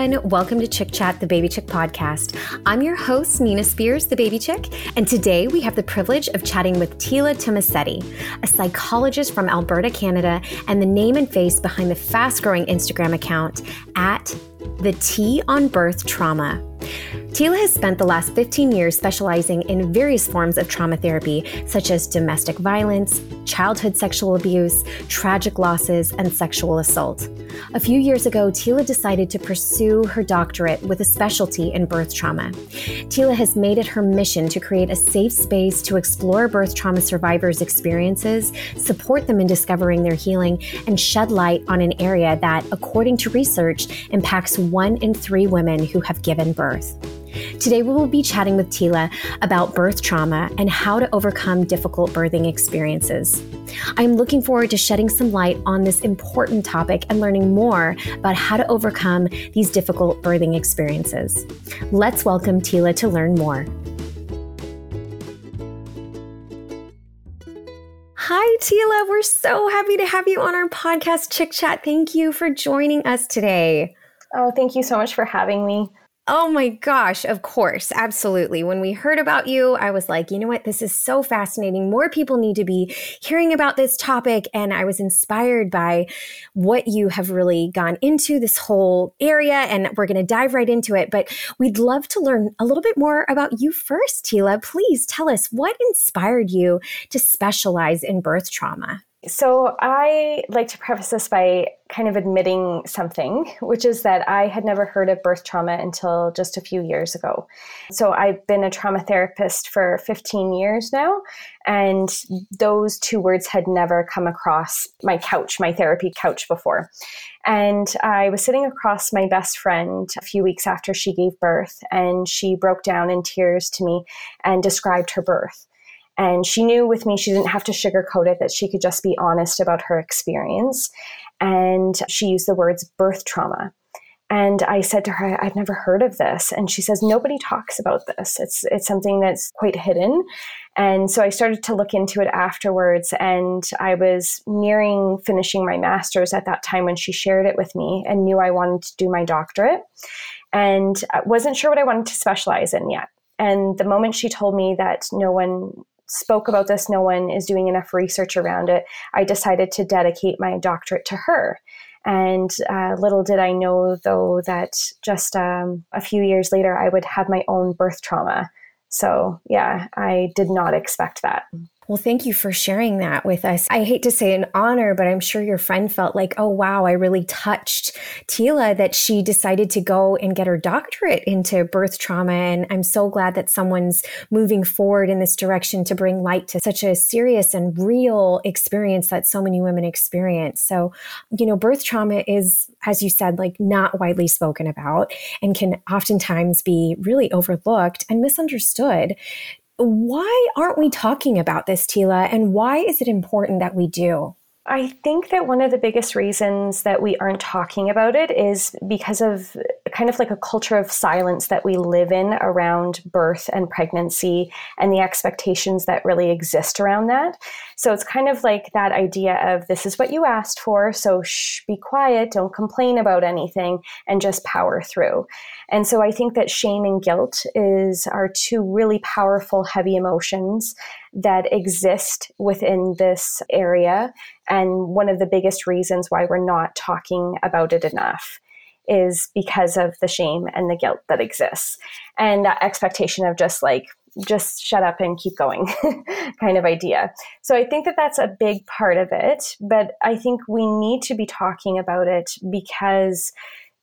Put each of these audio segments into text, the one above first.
everyone. Welcome to Chick Chat, the Baby Chick podcast. I'm your host, Nina Spears, the Baby Chick, and today we have the privilege of chatting with Tila Tomasetti, a psychologist from Alberta, Canada, and the name and face behind the fast growing Instagram account at the T on Birth Trauma. Tila has spent the last 15 years specializing in various forms of trauma therapy, such as domestic violence, childhood sexual abuse, tragic losses, and sexual assault. A few years ago, Tila decided to pursue her doctorate with a specialty in birth trauma. Tila has made it her mission to create a safe space to explore birth trauma survivors' experiences, support them in discovering their healing, and shed light on an area that, according to research, impacts one in three women who have given birth. Today, we will be chatting with Tila about birth trauma and how to overcome difficult birthing experiences. I am looking forward to shedding some light on this important topic and learning more about how to overcome these difficult birthing experiences. Let's welcome Tila to learn more. Hi, Tila. We're so happy to have you on our podcast, Chick Chat. Thank you for joining us today. Oh, thank you so much for having me. Oh my gosh, of course, absolutely. When we heard about you, I was like, you know what? This is so fascinating. More people need to be hearing about this topic. And I was inspired by what you have really gone into this whole area. And we're going to dive right into it. But we'd love to learn a little bit more about you first, Tila. Please tell us what inspired you to specialize in birth trauma. So, I like to preface this by kind of admitting something, which is that I had never heard of birth trauma until just a few years ago. So, I've been a trauma therapist for 15 years now, and those two words had never come across my couch, my therapy couch before. And I was sitting across my best friend a few weeks after she gave birth, and she broke down in tears to me and described her birth. And she knew with me she didn't have to sugarcoat it, that she could just be honest about her experience. And she used the words birth trauma. And I said to her, I've never heard of this. And she says, nobody talks about this. It's, it's something that's quite hidden. And so I started to look into it afterwards. And I was nearing finishing my master's at that time when she shared it with me and knew I wanted to do my doctorate. And I wasn't sure what I wanted to specialize in yet. And the moment she told me that no one spoke about this, no one is doing enough research around it, I decided to dedicate my doctorate to her. And uh, little did I know, though, that just um, a few years later, I would have my own birth trauma. So, yeah, I did not expect that. Well, thank you for sharing that with us. I hate to say an honor, but I'm sure your friend felt like, oh, wow, I really touched Tila that she decided to go and get her doctorate into birth trauma. And I'm so glad that someone's moving forward in this direction to bring light to such a serious and real experience that so many women experience. So, you know, birth trauma is, as you said, like not widely spoken about and can oftentimes be really overlooked and misunderstood why aren't we talking about this, Tila? And why is it important that we do? I think that one of the biggest reasons that we aren't talking about it is because of kind of like a culture of silence that we live in around birth and pregnancy and the expectations that really exist around that. So it's kind of like that idea of this is what you asked for, so shh, be quiet, don't complain about anything, and just power through. And so I think that shame and guilt is are two really powerful, heavy emotions that exist within this area. And one of the biggest reasons why we're not talking about it enough is because of the shame and the guilt that exists and that expectation of just like just shut up and keep going kind of idea. So I think that that's a big part of it, but I think we need to be talking about it because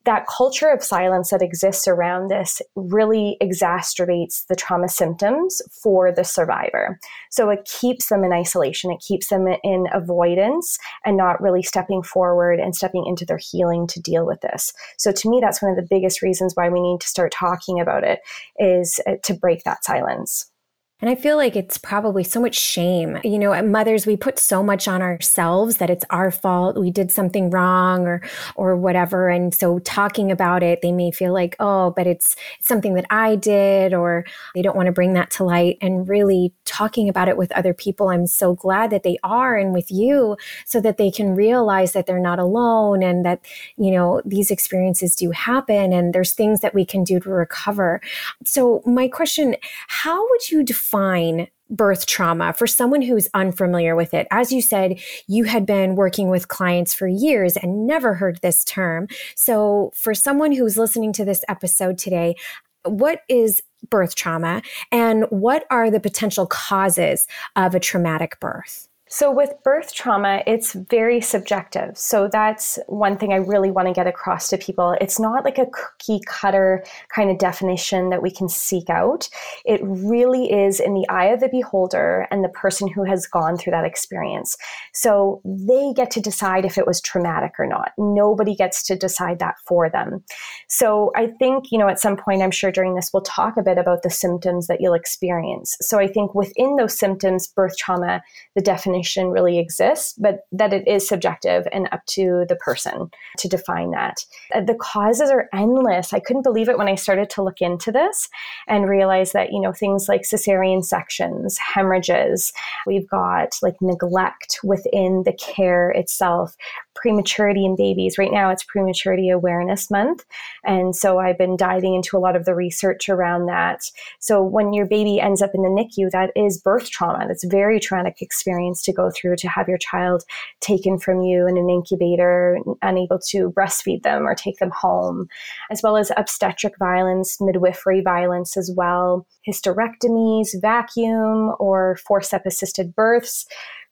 that culture of silence that exists around this really exacerbates the trauma symptoms for the survivor. So it keeps them in isolation, it keeps them in avoidance and not really stepping forward and stepping into their healing to deal with this. So to me, that's one of the biggest reasons why we need to start talking about it is uh, to break that silence. And I feel like it's probably so much shame. You know, mothers, we put so much on ourselves that it's our fault. We did something wrong or, or whatever. And so talking about it, they may feel like, oh, but it's, it's something that I did, or they don't want to bring that to light. And really talking about it with other people, I'm so glad that they are and with you so that they can realize that they're not alone and that, you know, these experiences do happen and there's things that we can do to recover. So my question, how would you define define birth trauma for someone who's unfamiliar with it? As you said, you had been working with clients for years and never heard this term. So, for someone who's listening to this episode today, what is birth trauma and what are the potential causes of a traumatic birth? So, with birth trauma, it's very subjective. So, that's one thing I really want to get across to people. It's not like a cookie cutter kind of definition that we can seek out. It really is in the eye of the beholder and the person who has gone through that experience. So, they get to decide if it was traumatic or not. Nobody gets to decide that for them. So, I think, you know, at some point, I'm sure during this, we'll talk a bit about the symptoms that you'll experience. So, I think within those symptoms, birth trauma, the definition definition really exists, but that it is subjective and up to the person to define that. Uh, the causes are endless. I couldn't believe it when I started to look into this and realize that, you know, things like cesarean sections, hemorrhages, we've got like neglect within the care itself, prematurity in babies. Right now, it's Prematurity Awareness Month. And so I've been diving into a lot of the research around that. So when your baby ends up in the NICU, that is birth trauma. That's a very traumatic experience to go through to have your child taken from you in an incubator, unable to breastfeed them or take them home, as well as obstetric violence, midwifery violence as well, hysterectomies, vacuum, or forcep assisted births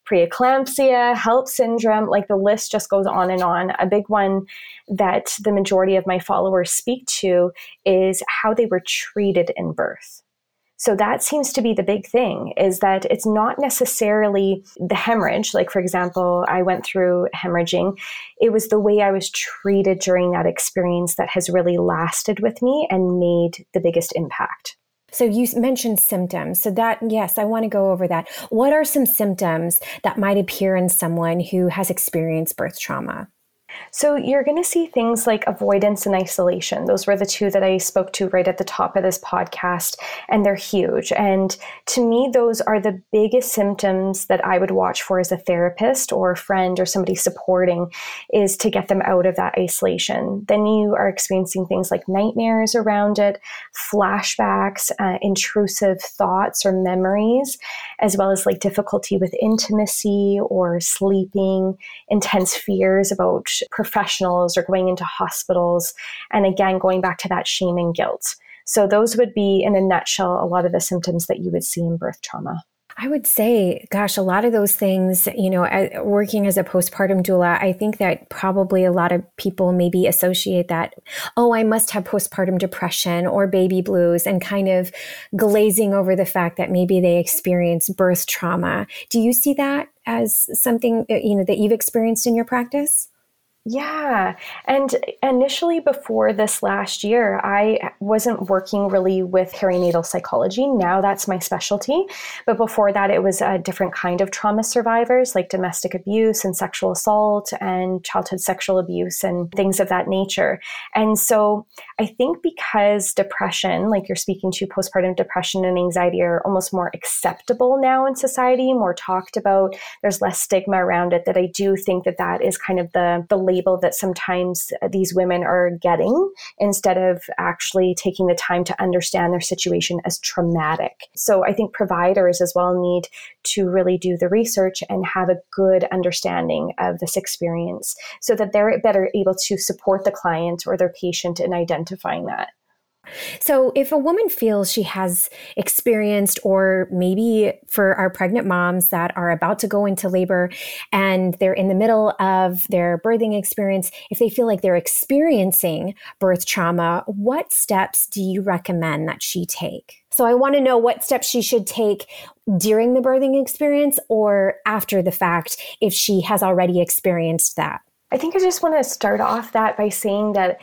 preeclampsia, HELLP syndrome, like the list just goes on and on. A big one that the majority of my followers speak to is how they were treated in birth. So that seems to be the big thing is that it's not necessarily the hemorrhage. Like, for example, I went through hemorrhaging. It was the way I was treated during that experience that has really lasted with me and made the biggest impact. So you mentioned symptoms. So that, yes, I want to go over that. What are some symptoms that might appear in someone who has experienced birth trauma? So you're going to see things like avoidance and isolation. Those were the two that I spoke to right at the top of this podcast, and they're huge. And to me, those are the biggest symptoms that I would watch for as a therapist or a friend or somebody supporting is to get them out of that isolation. Then you are experiencing things like nightmares around it, flashbacks, uh, intrusive thoughts or memories, as well as like difficulty with intimacy or sleeping, intense fears about professionals or going into hospitals. And again, going back to that shame and guilt. So, those would be, in a nutshell, a lot of the symptoms that you would see in birth trauma. I would say, gosh, a lot of those things, you know, working as a postpartum doula, I think that probably a lot of people maybe associate that, oh, I must have postpartum depression or baby blues and kind of glazing over the fact that maybe they experience birth trauma. Do you see that as something, uh, you know, that you've experienced in your practice? Yeah. And initially, before this last year, I wasn't working really with perinatal psychology. Now that's my specialty. But before that, it was a different kind of trauma survivors like domestic abuse and sexual assault and childhood sexual abuse and things of that nature. And so I think because depression, like you're speaking to, postpartum depression and anxiety are almost more acceptable now in society, more talked about, there's less stigma around it, that I do think that that is kind of the, the label that sometimes these women are getting instead of actually taking the time to understand their situation as traumatic. So I think providers as well need to really do the research and have a good understanding of this experience so that they're better able to support the client or their patient in identifying that. So, if a woman feels she has experienced, or maybe for our pregnant moms that are about to go into labor and they're in the middle of their birthing experience, if they feel like they're experiencing birth trauma, what steps do you recommend that she take? So, I want to know what steps she should take during the birthing experience or after the fact if she has already experienced that. I think I just want to start off that by saying that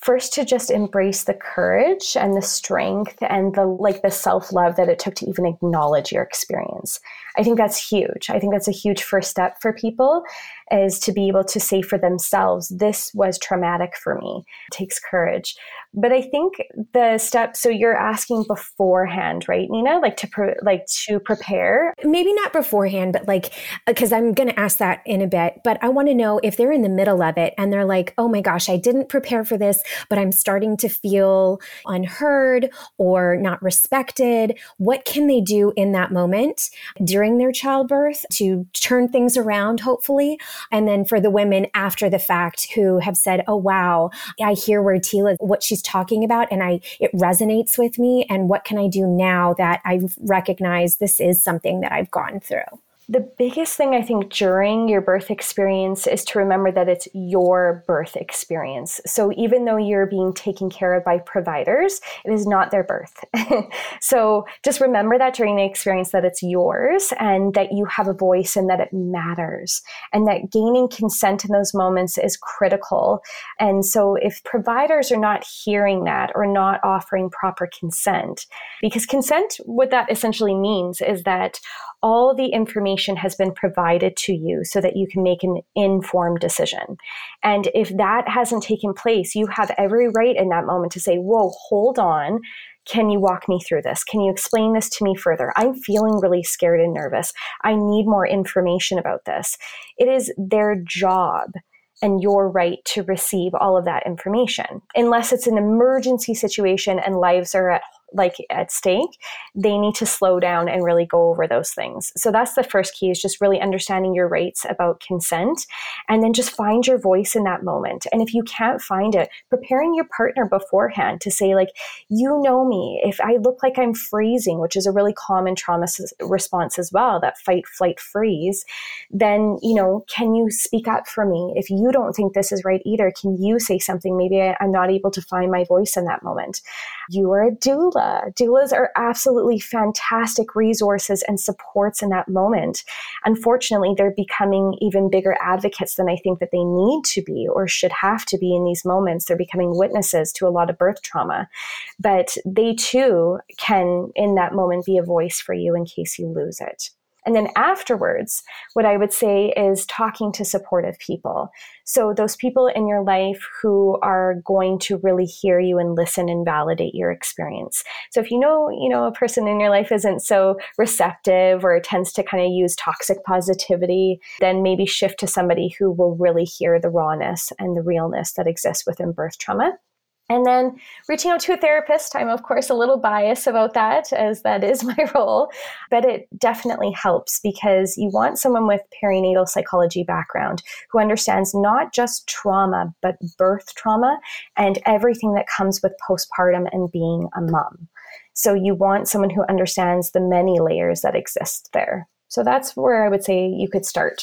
first to just embrace the courage and the strength and the like the self-love that it took to even acknowledge your experience. I think that's huge. I think that's a huge first step for people is to be able to say for themselves, this was traumatic for me. It takes courage. But I think the step, so you're asking beforehand, right, Nina? Like to, pre- like to prepare? Maybe not beforehand, but like, uh, because I'm going to ask that in a bit. But I want to know if they're in the middle of it and they're like, oh my gosh, I didn't prepare for this, but I'm starting to feel unheard or not respected. What can they do in that moment during their childbirth to turn things around, hopefully? And then for the women after the fact who have said, oh, wow, I hear where Tila, what she's talking about, and I, it resonates with me. And what can I do now that I've recognized this is something that I've gone through? The biggest thing I think during your birth experience is to remember that it's your birth experience. So even though you're being taken care of by providers, it is not their birth. so just remember that during the experience that it's yours and that you have a voice and that it matters and that gaining consent in those moments is critical. And so if providers are not hearing that or not offering proper consent, because consent, what that essentially means is that all the information has been provided to you so that you can make an informed decision. And if that hasn't taken place, you have every right in that moment to say, Whoa, hold on. Can you walk me through this? Can you explain this to me further? I'm feeling really scared and nervous. I need more information about this. It is their job and your right to receive all of that information. Unless it's an emergency situation and lives are at like at stake, they need to slow down and really go over those things. So that's the first key is just really understanding your rights about consent and then just find your voice in that moment. And if you can't find it, preparing your partner beforehand to say like, you know me, if I look like I'm freezing, which is a really common trauma response as well, that fight, flight, freeze, then, you know, can you speak up for me? If you don't think this is right either, can you say something? Maybe I, I'm not able to find my voice in that moment. You are a doula doula. Doulas are absolutely fantastic resources and supports in that moment. Unfortunately, they're becoming even bigger advocates than I think that they need to be or should have to be in these moments. They're becoming witnesses to a lot of birth trauma. But they too can, in that moment, be a voice for you in case you lose it. And then afterwards, what I would say is talking to supportive people. So those people in your life who are going to really hear you and listen and validate your experience. So if you know, you know, a person in your life isn't so receptive or tends to kind of use toxic positivity, then maybe shift to somebody who will really hear the rawness and the realness that exists within birth trauma. And then reaching out to a therapist, I'm of course a little biased about that as that is my role, but it definitely helps because you want someone with perinatal psychology background who understands not just trauma, but birth trauma and everything that comes with postpartum and being a mom. So you want someone who understands the many layers that exist there. So that's where I would say you could start.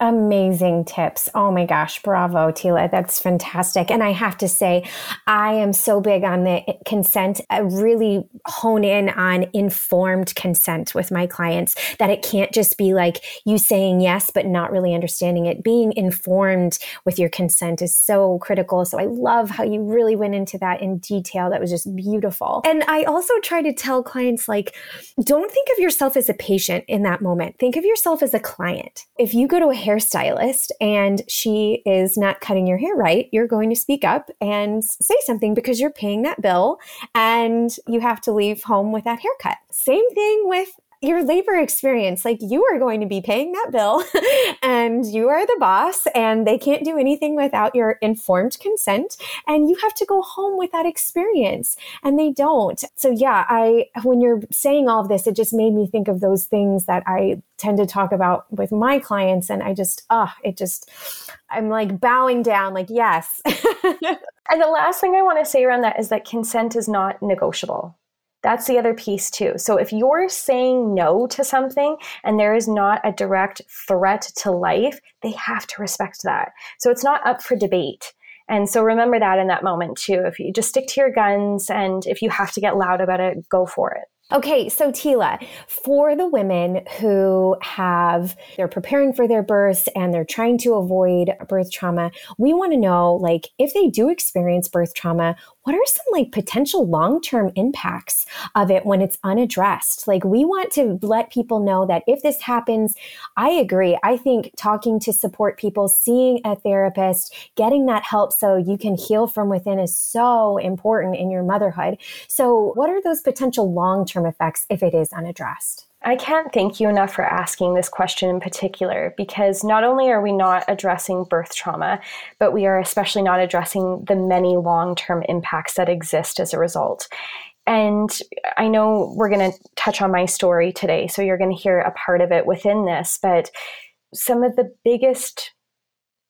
Amazing tips. Oh my gosh, bravo, Tila. That's fantastic. And I have to say, I am so big on the consent. I really hone in on informed consent with my clients that it can't just be like you saying yes, but not really understanding it. Being informed with your consent is so critical. So I love how you really went into that in detail. That was just beautiful. And I also try to tell clients, like, don't think of yourself as a patient in that moment. Think of yourself as a client. If you go to a hairstylist and she is not cutting your hair right, you're going to speak up and say something because you're paying that bill and you have to leave home with that haircut. Same thing with your labor experience. Like you are going to be paying that bill and you are the boss and they can't do anything without your informed consent and you have to go home with that experience and they don't. So yeah i when you're saying all of this it just made me think of those things that i tend to talk about with my clients and i just ah it just i'm like bowing down like yes. And the last thing i want to say around that is that consent is not negotiable that's the other piece too. So if you're saying no to something and there is not a direct threat to life, they have to respect that. So it's not up for debate. And so remember that in that moment too. If you just stick to your guns and if you have to get loud about it, go for it. Okay, so Tila, for the women who have, they're preparing for their births and they're trying to avoid birth trauma, we want to know, like, if they do experience birth trauma, what are some like potential long term impacts of it when it's unaddressed? Like, we want to let people know that if this happens, I agree. I think talking to support people, seeing a therapist, getting that help so you can heal from within is so important in your motherhood. So, what are those potential long term effects if it is unaddressed? I can't thank you enough for asking this question in particular because not only are we not addressing birth trauma, but we are especially not addressing the many long term impacts that exist as a result. And I know we're going to touch on my story today, so you're going to hear a part of it within this, but some of the biggest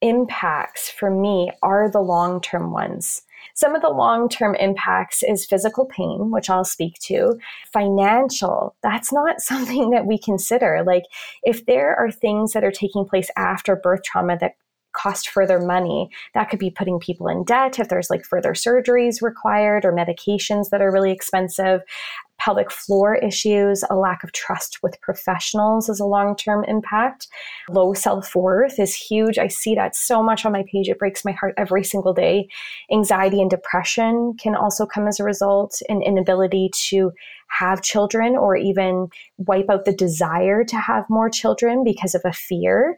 impacts for me are the long term ones. Some of the long term impacts is physical pain, which I'll speak to. Financial, that's not something that we consider. Like, if there are things that are taking place after birth trauma that cost further money. That could be putting people in debt if there's like further surgeries required or medications that are really expensive pelvic floor issues, a lack of trust with professionals is a long term impact. Low self worth is huge. I see that so much on my page. It breaks my heart every single day. Anxiety and depression can also come as a result, an inability to have children or even wipe out the desire to have more children because of a fear.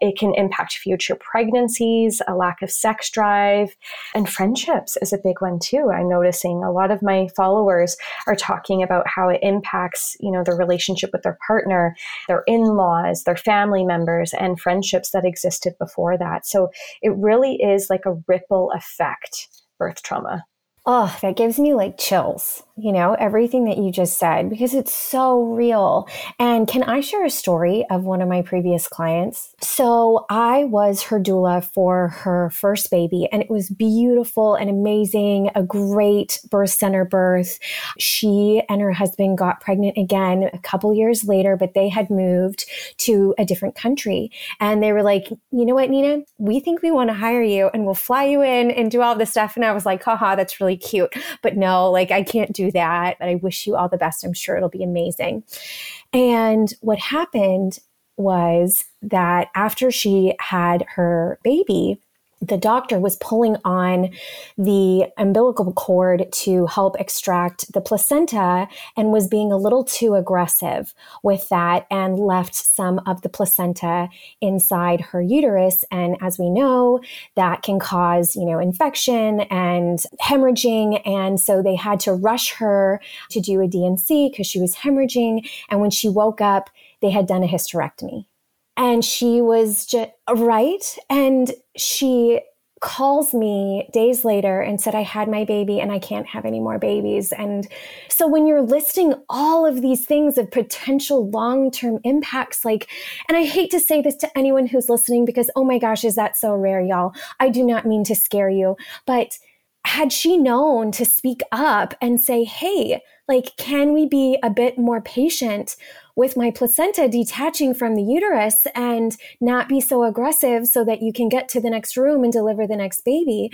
It can impact future pregnancies, a lack of sex drive, and friendships is a big one too. I'm noticing a lot of my followers are talking about how it impacts, you know, their relationship with their partner, their in-laws, their family members, and friendships that existed before that. So it really is like a ripple effect birth trauma. Oh, that gives me like chills, you know, everything that you just said, because it's so real. And can I share a story of one of my previous clients? So I was her doula for her first baby, and it was beautiful and amazing, a great birth center birth. She and her husband got pregnant again a couple years later, but they had moved to a different country. And they were like, you know what, Nina, we think we want to hire you and we'll fly you in and do all this stuff. And I was like, haha, that's really really cute. But no, like I can't do that. But I wish you all the best. I'm sure it'll be amazing. And what happened was that after she had her baby, the doctor was pulling on the umbilical cord to help extract the placenta and was being a little too aggressive with that and left some of the placenta inside her uterus. And as we know that can cause you know infection and hemorrhaging. And so they had to rush her to do a D&C because she was hemorrhaging. And when she woke up they had done a hysterectomy and she was just right. And she calls me days later and said, I had my baby and I can't have any more babies. And so when you're listing all of these things of potential long term impacts, like, and I hate to say this to anyone who's listening because, oh my gosh, is that so rare, y'all? I do not mean to scare you, but had she known to speak up and say, hey, like, can we be a bit more patient with my placenta detaching from the uterus and not be so aggressive so that you can get to the next room and deliver the next baby?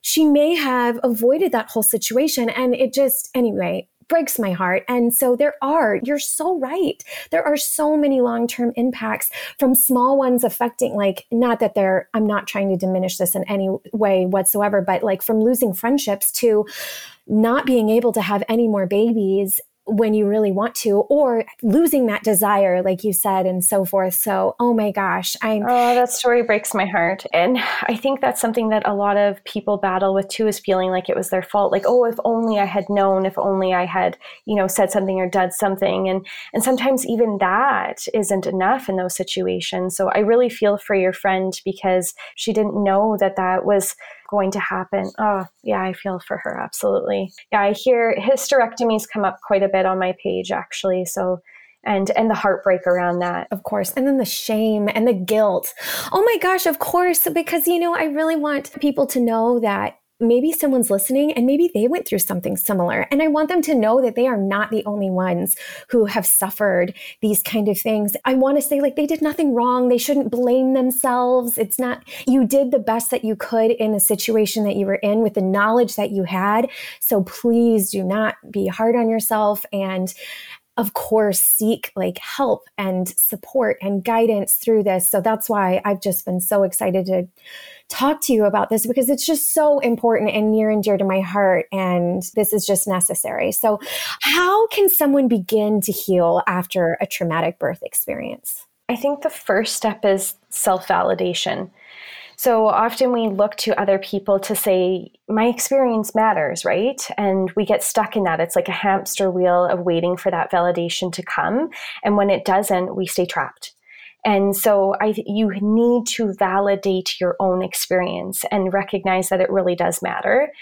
She may have avoided that whole situation. And it just, anyway, breaks my heart. And so there are, you're so right. There are so many long term impacts from small ones affecting, like, not that they're, I'm not trying to diminish this in any way whatsoever, but like from losing friendships to not being able to have any more babies when you really want to or losing that desire like you said and so forth. So oh my gosh i'm oh that story breaks my heart. And i think that's something that a lot of people battle with too is feeling like it was their fault. Like oh if only i had known if only i had you know said something or done something. And and sometimes even that isn't enough in those situations. So i really feel for your friend because she didn't know that that was going to happen. Oh, yeah, I feel for her. Absolutely. Yeah, I hear hysterectomies come up quite a bit on my page, actually. So, and and the heartbreak around that of course and then the shame and the guilt oh my gosh of course because you know i really want people to know that maybe someone's listening and maybe they went through something similar. And I want them to know that they are not the only ones who have suffered these kind of things. I want to say, like, they did nothing wrong. They shouldn't blame themselves. It's not, you did the best that you could in the situation that you were in with the knowledge that you had. So please do not be hard on yourself and of course seek like help and support and guidance through this so that's why i've just been so excited to talk to you about this because it's just so important and near and dear to my heart. And this is just necessary. So, how can someone begin to heal after a traumatic birth experience? I think the first step is self validation. So often we look to other people to say, my experience matters, right? And we get stuck in that. It's like a hamster wheel of waiting for that validation to come. And when it doesn't, we stay trapped. And so I, you need to validate your own experience and recognize that it really does matter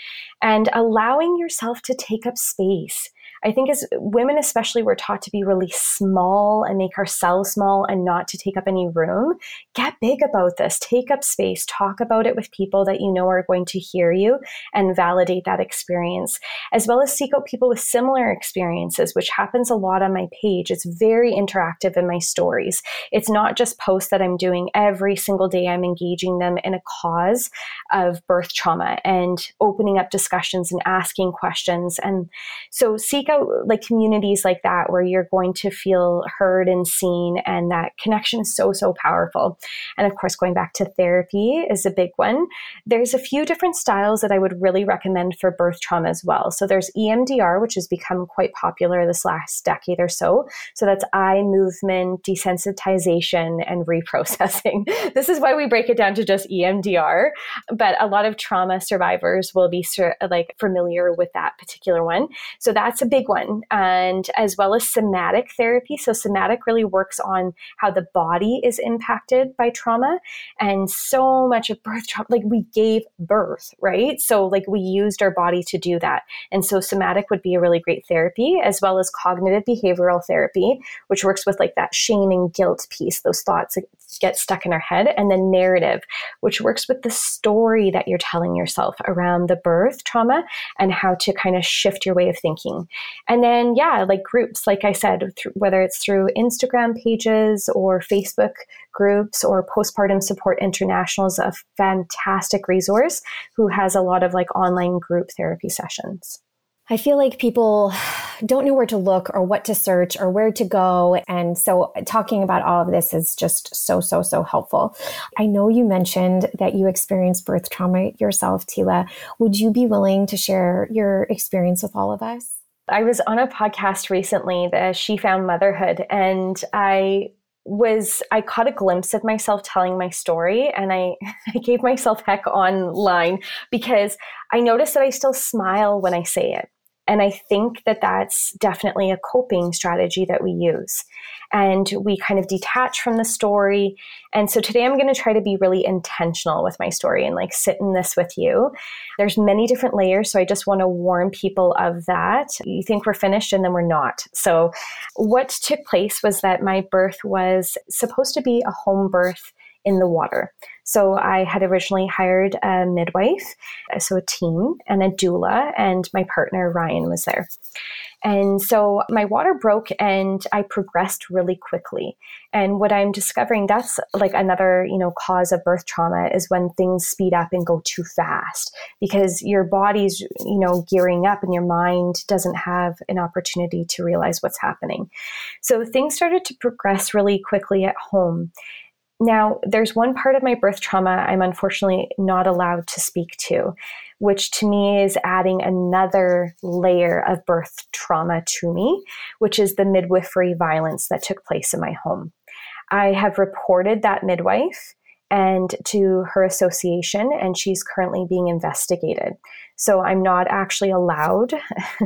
and allowing yourself to take up space. I think as women, especially, we're taught to be really small and make ourselves small and not to take up any room. Get big about this. Take up space. Talk about it with people that you know are going to hear you and validate that experience, as well as seek out people with similar experiences, which happens a lot on my page. It's very interactive in my stories. It's not just posts that I'm doing every single day. I'm engaging them in a cause of birth trauma and opening up discussions and asking questions. And so seek out like communities like that where you're going to feel heard and seen and that connection is so so powerful. And of course going back to therapy is a big one. There's a few different styles that i would really recommend for birth trauma as well. So there's emdr which has become quite popular this last decade or so. So that's eye movement desensitization and reprocessing. This is why we break it down to just emdr but a lot of trauma survivors will be like familiar with that particular one. So that's a big big one, and as well as somatic therapy. So, somatic really works on how the body is impacted by trauma. And so much of birth trauma, like we gave birth, right? So, like we used our body to do that. And so, somatic would be a really great therapy, as well as cognitive behavioral therapy, which works with like that shame and guilt piece, those thoughts get stuck in our head. And then narrative, which works with the story that you're telling yourself around the birth trauma and how to kind of shift your way of thinking. And then, yeah, like groups, like I said, th- whether it's through Instagram pages or Facebook groups or Postpartum Support International is a fantastic resource who has a lot of like online group therapy sessions. I feel like people don't know where to look or what to search or where to go. And so talking about all of this is just so, so, so helpful. I know you mentioned that you experienced birth trauma yourself, Tila. Would you be willing to share your experience with all of us? I was on a podcast recently, the She Found Motherhood, and I was I caught a glimpse of myself telling my story and I, I gave myself heck online because I noticed that I still smile when I say it. And I think that that's definitely a coping strategy that we use. And we kind of detach from the story. And so today I'm going to try to be really intentional with my story and like sit in this with you. There's many different layers. So I just want to warn people of that. You think we're finished and then we're not. So what took place was that my birth was supposed to be a home birth in the water. So I had originally hired a midwife, so a team, and a doula, and my partner Ryan was there. And so my water broke and I progressed really quickly. And what I'm discovering that's like another, you know, cause of birth trauma is when things speed up and go too fast because your body's, you know, gearing up and your mind doesn't have an opportunity to realize what's happening. So things started to progress really quickly at home. Now, there's one part of my birth trauma I'm unfortunately not allowed to speak to, which to me is adding another layer of birth trauma to me, which is the midwifery violence that took place in my home. I have reported that midwife and to her association, and she's currently being investigated. So I'm not actually allowed,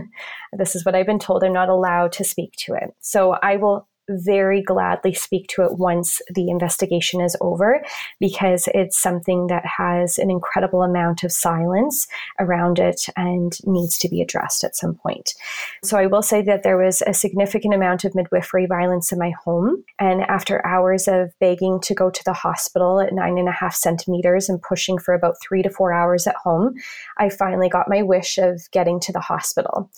this is what I've been told, I'm not allowed to speak to it. So I will very gladly speak to it once the investigation is over because it's something that has an incredible amount of silence around it and needs to be addressed at some point. So I will say that there was a significant amount of midwifery violence in my home. And after hours of begging to go to the hospital at nine and a half centimeters and pushing for about three to four hours at home, I finally got my wish of getting to the hospital.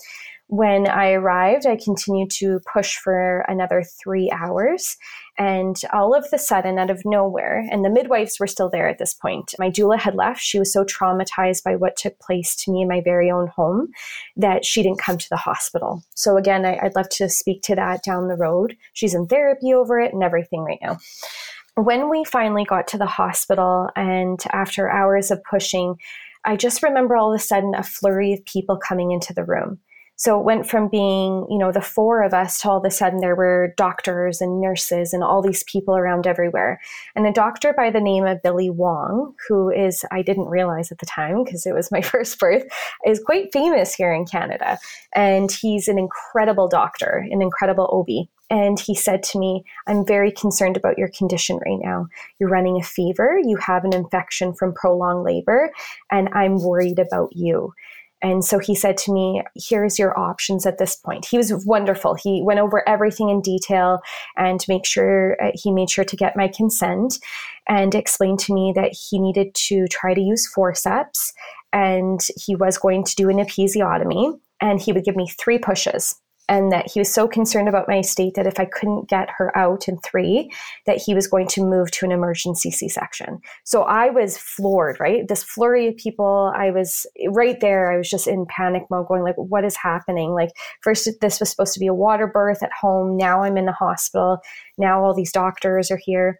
When I arrived, I continued to push for another three hours. And all of the sudden, out of nowhere, and the midwives were still there at this point, my doula had left. She was so traumatized by what took place to me in my very own home that she didn't come to the hospital. So, again, I, would love to speak to that down the road. She's in therapy over it and everything right now when we finally got to the hospital and after hours of pushing, I just remember all of a sudden a flurry of people coming into the room. So it went from being, you know, the four of us to all of a sudden there were doctors and nurses and all these people around everywhere. And a doctor by the name of Billy Wong, who is, I didn't realize at the time because it was my first birth, is quite famous here in Canada. And he's an incredible doctor, an incredible OB. And he said to me, I'm very concerned about your condition right now. You're running a fever, you have an infection from prolonged labor, and I'm worried about you. And so he said to me, Here's your options at this point. He was wonderful. He went over everything in detail and make sure uh, he made sure to get my consent and explained to me that he needed to try to use forceps and he was going to do an episiotomy and he would give me three pushes and that he was so concerned about my state that if I couldn't get her out in three, that he was going to move to an emergency C-section. So I was floored, right? This flurry of people, I was right there. I was just in panic mode, going like, "What is happening?" Like first, this was supposed to be a water birth at home. Now I'm in the hospital. Now all these doctors are here.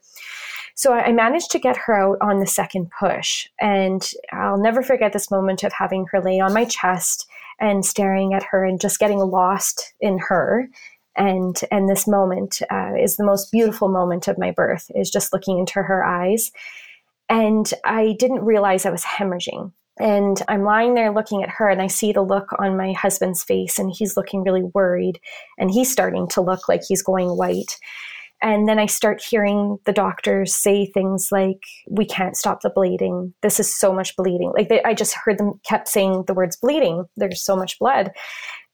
So I managed to get her out on the second push. And I'll never forget this moment of having her lay on my chest and staring at her and just getting lost in her. And and this moment uh, is the most beautiful moment of my birth is just looking into her eyes. And i didn't realize i was hemorrhaging. And i'm lying there looking at her and i see the look on my husband's face and he's looking really worried and he's starting to look like he's going white and then I start hearing the doctors say things like, we can't stop the bleeding. This is so much bleeding. Like they, I just heard them kept saying the words bleeding. There's so much blood.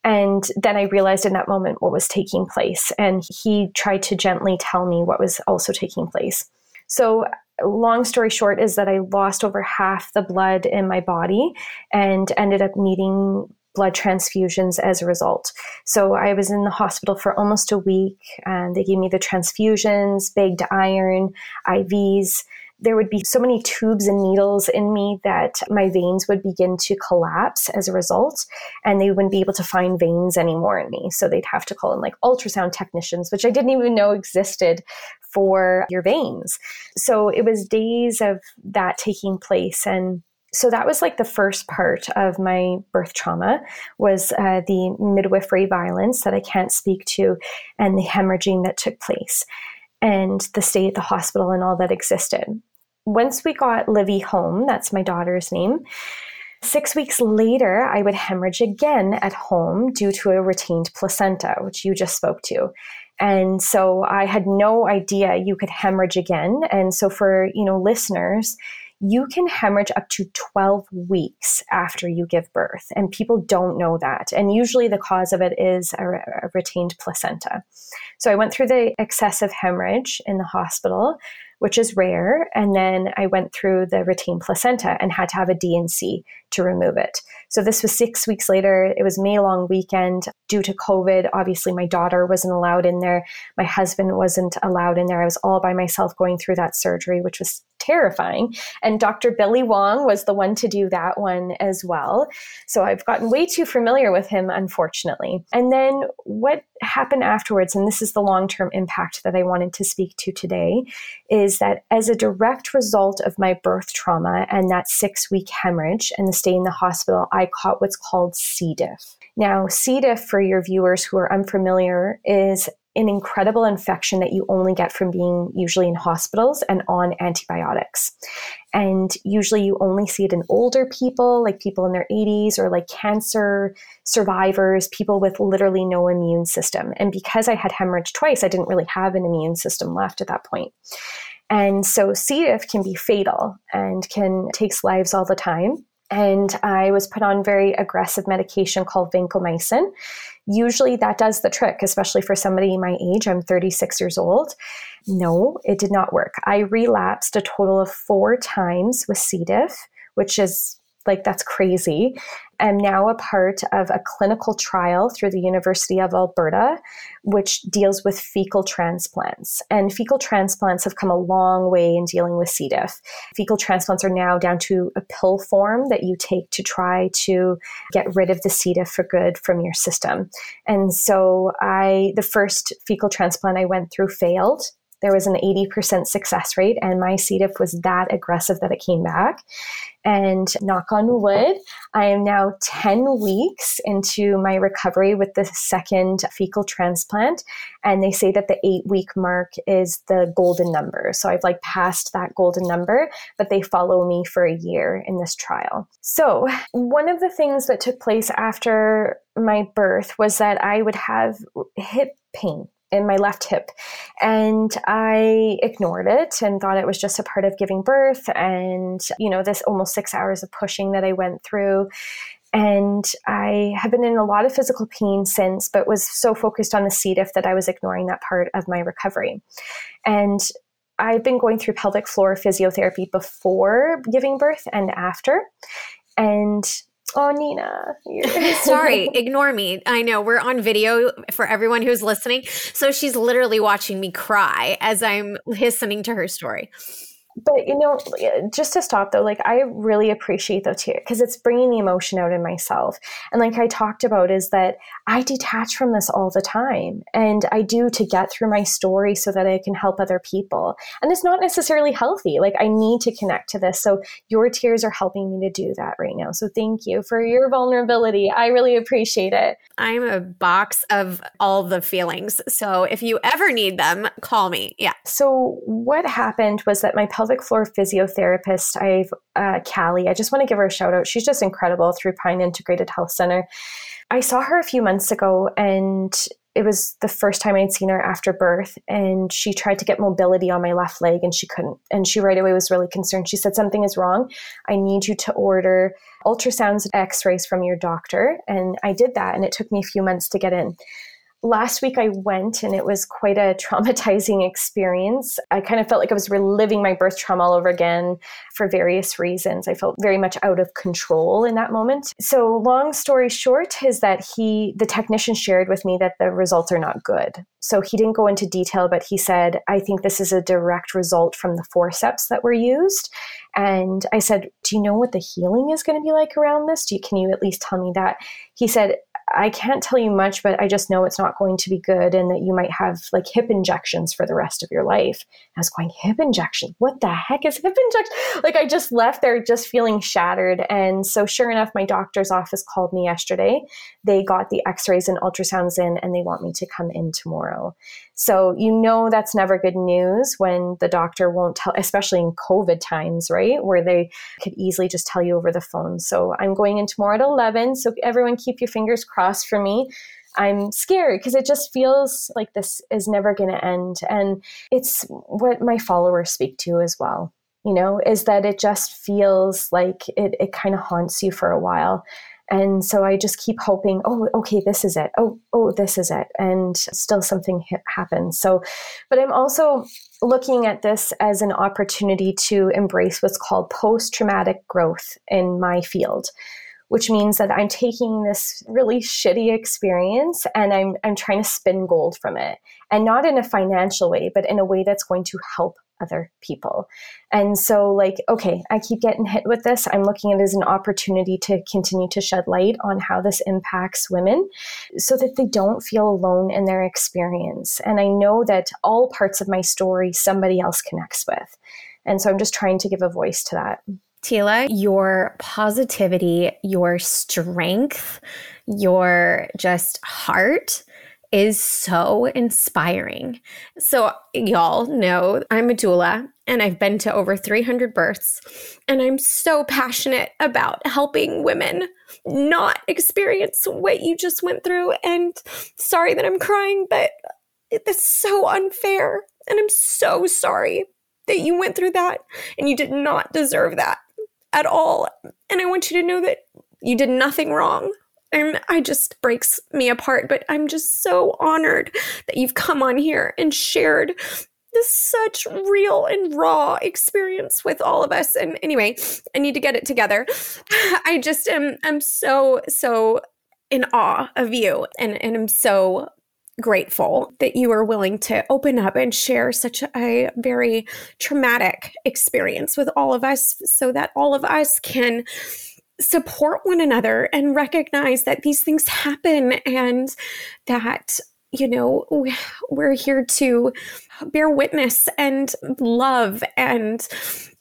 And then I realized in that moment what was taking place. And he tried to gently tell me what was also taking place. So, long story short, is that I lost over half the blood in my body and ended up needing blood transfusions as a result. So I was in the hospital for almost a week and they gave me the transfusions, bagged iron, IVs. There would be so many tubes and needles in me that my veins would begin to collapse as a result, and they wouldn't be able to find veins anymore in me. So they'd have to call in like ultrasound technicians, which I didn't even know existed for your veins. So it was days of that taking place. And so that was like the first part of my birth trauma was uh, the midwifery violence that I can't speak to and the hemorrhaging that took place and the stay at the hospital and all that existed. Once we got Livy home, that's my daughter's name, Six weeks later, I would hemorrhage again at home due to a retained placenta, which you just spoke to. And so I had no idea you could hemorrhage again. And so for, you know, listeners, you can hemorrhage up to 12 weeks after you give birth. And people don't know that. And usually the cause of it is a, a retained placenta. So I went through the excessive hemorrhage in the hospital, which is rare. And then I went through the retained placenta and had to have a D&C to remove it. So this was six weeks later. It was May long weekend due to COVID. Obviously, my daughter wasn't allowed in there. My husband wasn't allowed in there. I was all by myself going through that surgery, which was terrifying. And Dr. Billy Wong was the one to do that one as well. So I've gotten way too familiar with him, unfortunately. And then what happened afterwards, and this is the long term impact that I wanted to speak to today, is that as a direct result of my birth trauma and that six week hemorrhage and the stay in the hospital, I caught what's called C. diff. Now, C. diff, for your viewers who are unfamiliar, is an incredible infection that you only get from being usually in hospitals and on antibiotics. And usually you only see it in older people, like people in their 80s or like cancer survivors, people with literally no immune system. And because I had hemorrhage twice, I didn't really have an immune system left at that point. And so C. diff can be fatal and can takes lives all the time. And I was put on very aggressive medication called vancomycin. Usually that does the trick, especially for somebody my age. I'm 36 years old. No, it did not work. I relapsed a total of four times with C. diff, which is like that's crazy. I'm now a part of a clinical trial through the University of Alberta, which deals with fecal transplants. And fecal transplants have come a long way in dealing with C. diff. Fecal transplants are now down to a pill form that you take to try to get rid of the C. diff for good from your system. And so I, the first fecal transplant I went through failed there was an 80% success rate, and my C. diff was that aggressive that it came back. And knock on wood, I am now 10 weeks into my recovery with the second fecal transplant. And they say that the eight week mark is the golden number. So I've like passed that golden number, but they follow me for a year in this trial. So one of the things that took place after my birth was that I would have hip pain in my left hip. And I ignored it and thought it was just a part of giving birth and, you know, this almost six hours of pushing that I went through. And I have been in a lot of physical pain since, but was so focused on the C. diff that I was ignoring that part of my recovery. And I've been going through pelvic floor physiotherapy before giving birth and after. And Oh, Nina. Sorry, ignore me. I know we're on video for everyone who's listening. So she's literally watching me cry as I'm listening to her story but you know just to stop though like i really appreciate though too because it's bringing the emotion out in myself. And like i talked about is that i detach from this all the time and i do to get through my story so that i can help other people. And it's not necessarily healthy like i need to connect to this. So your tears are helping me to do that right now. So thank you for your vulnerability. I really appreciate it. I'm a box of all the feelings. So if you ever need them call me. Yeah. So what happened was that my pelvic floor physiotherapist, I've uh, Callie. I just want to give her a shout out. She's just incredible through Pine Integrated Health Center. I saw her a few months ago and it was the first time I'd seen her after birth. And she tried to get mobility on my left leg and she couldn't. And she right away was really concerned. She said, Something is wrong. I need you to order ultrasounds x rays from your doctor. And I did that. And it took me a few months to get in last week I went and it was quite a traumatizing experience. I kind of felt like I was reliving my birth trauma all over again for various reasons. I felt very much out of control in that moment. So, long story short, is that he, the technician, shared with me that the results are not good. So, he didn't go into detail, but he said, I think this is a direct result from the forceps that were used. And I said, Do you know what the healing is going to be like around this? Do you, can you at least tell me that? He said, I can't tell you much, but I just know it's not going to be good and that you might have like hip injections for the rest of your life. I was going, hip injection? What the heck is hip injection? Like I just left there just feeling shattered. And so sure enough, my doctor's office called me yesterday. They got the x-rays and ultrasounds in and they want me to come in tomorrow. So you know that's never good news when the doctor won't tell, especially in COVID times, right? Where they could easily just tell you over the phone. So I'm going in tomorrow at 11. So everyone keep your fingers crossed for me. I'm scared because it just feels like this is never going to end. And it's what my followers speak to as well, you know, is that it just feels like it, it kind of haunts you for a while. And so I just keep hoping, oh, okay, this is it. Oh, oh, this is it. And still something happens. So, but I'm also looking at this as an opportunity to embrace what's called post traumatic growth in my field which means that I'm taking this really shitty experience and I'm, I'm trying to spin gold from it. And not in a financial way, but in a way that's going to help other people. And so, like, okay, I keep getting hit with this. I'm looking at it as an opportunity to continue to shed light on how this impacts women so that they don't feel alone in their experience. And I know that all parts of my story somebody else connects with. And so I'm just trying to give a voice to that. Tila, your positivity, your strength, your just heart is so inspiring. So, y'all know I'm a doula and I've been to over 300 births, and I'm so passionate about helping women not experience what you just went through. And sorry that I'm crying, but it's so unfair. And I'm so sorry that you went through that and you did not deserve that at all. And I want you to know that you did nothing wrong. I just breaks me apart, but I'm just so honored that you've come on here and shared this such real and raw experience with all of us. And anyway, I need to get it together. I just am I'm so, so in awe of you and, and I'm so grateful that you are willing to open up and share such a very traumatic experience with all of us so that all of us can support one another and recognize that these things happen and that you know, we're here to bear witness and love and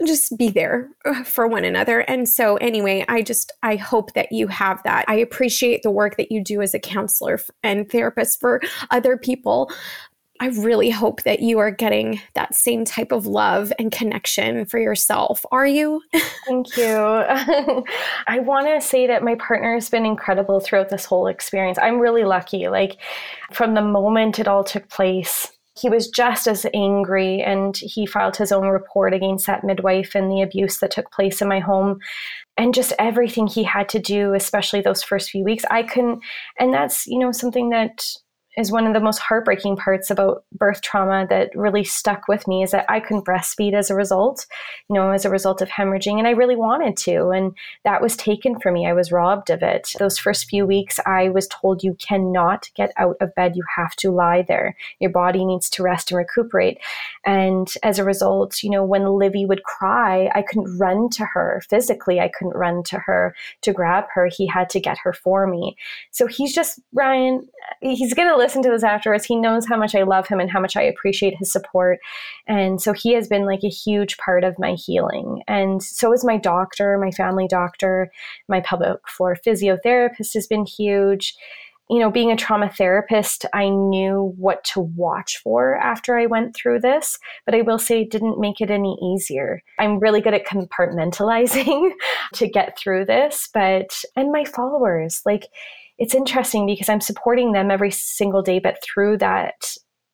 just be there uh, for one another. And so, anyway, I just, I hope that you have that. I appreciate the work that you do as a counselor and therapist for other people I really hope that you are getting that same type of love and connection for yourself. Are you? Thank you. I want to say that my partner has been incredible throughout this whole experience. I'm really lucky. Like, from the moment it all took place, he was just as angry and he filed his own report against that midwife and the abuse that took place in my home and just everything he had to do especially those first few weeks i couldn't and that's you know something that is one of the most heartbreaking parts about birth trauma that really stuck with me is that I couldn't breastfeed as a result, you know, as a result of hemorrhaging. And I really wanted to. And that was taken from me. I was robbed of it. Those first few weeks, I was told you cannot get out of bed. You have to lie there. Your body needs to rest and recuperate. And as a result, you know, when Livy would cry, I couldn't run to her physically. I couldn't run to her to grab her. He had to get her for me. So he's just, Ryan, he's going to listen to this afterwards. He knows how much I love him and how much I appreciate his support. And so he has been like a huge part of my healing. And so is my doctor, my family doctor, my pelvic floor physiotherapist has been huge. You know, being a trauma therapist, I knew what to watch for after I went through this, but I will say it didn't make it any easier. I'm really good at compartmentalizing to get through this, but, and my followers, like, it's interesting because I'm supporting them every single day, but through that,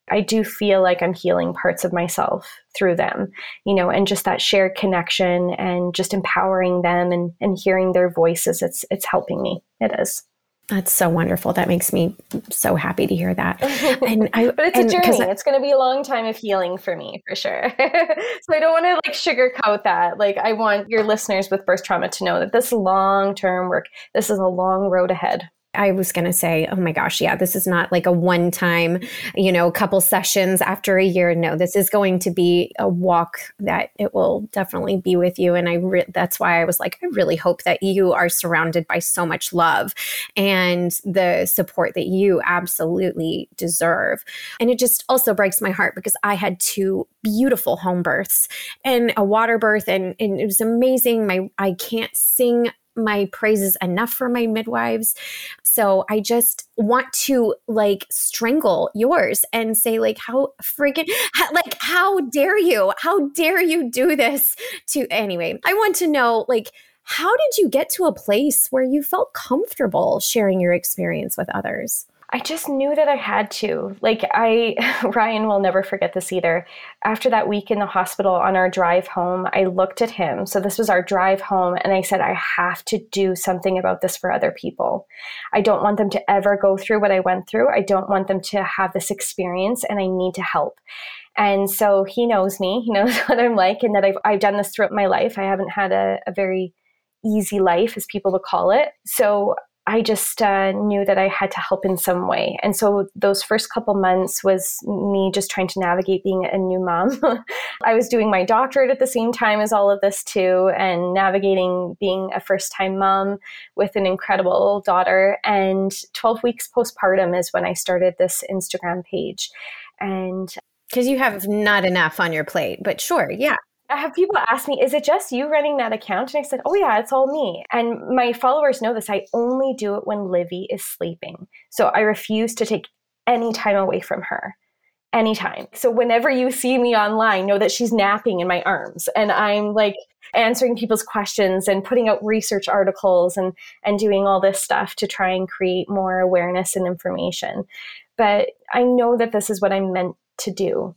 I do feel like I'm healing parts of myself through them, you know, and just that shared connection and just empowering them and, and hearing their voices. It's it's helping me. It is. That's so wonderful. That makes me so happy to hear that. And I, but it's and, a journey. I, it's going to be a long time of healing for me, for sure. so I don't want to like sugarcoat that. Like I want your listeners with birth trauma to know that this long term work. This is a long road ahead. I was going to say, oh my gosh, yeah, this is not like a one time, you know, couple sessions after a year. No, this is going to be a walk that it will definitely be with you. And I, re- that's why I was like, I really hope that you are surrounded by so much love and the support that you absolutely deserve. And it just also breaks my heart because I had two beautiful home births and a water birth and, and it was amazing. My, I can't sing my praises enough for my midwives. So I just want to like strangle yours and say like how freaking like how dare you? How dare you do this to anyway. I want to know like how did you get to a place where you felt comfortable sharing your experience with others? I just knew that I had to. Like, I, Ryan will never forget this either. After that week in the hospital on our drive home, I looked at him. So, this was our drive home, and I said, I have to do something about this for other people. I don't want them to ever go through what I went through. I don't want them to have this experience, and I need to help. And so, he knows me, he knows what I'm like, and that I've, I've done this throughout my life. I haven't had a, a very easy life, as people would call it. So I just uh, knew that I had to help in some way. And so those first couple months was me just trying to navigate being a new mom. I was doing my doctorate at the same time as all of this too, and navigating being a first time mom with an incredible daughter. And 12 weeks postpartum is when I started this Instagram page. And because you have not enough on your plate, but sure, yeah. I have people ask me, is it just you running that account? And I said, oh, yeah, it's all me. And my followers know this. I only do it when Livy is sleeping. So I refuse to take any time away from her anytime. So whenever you see me online, know that she's napping in my arms and I'm like answering people's questions and putting out research articles and and doing all this stuff to try and create more awareness and information. But I know that this is what I'm meant to do.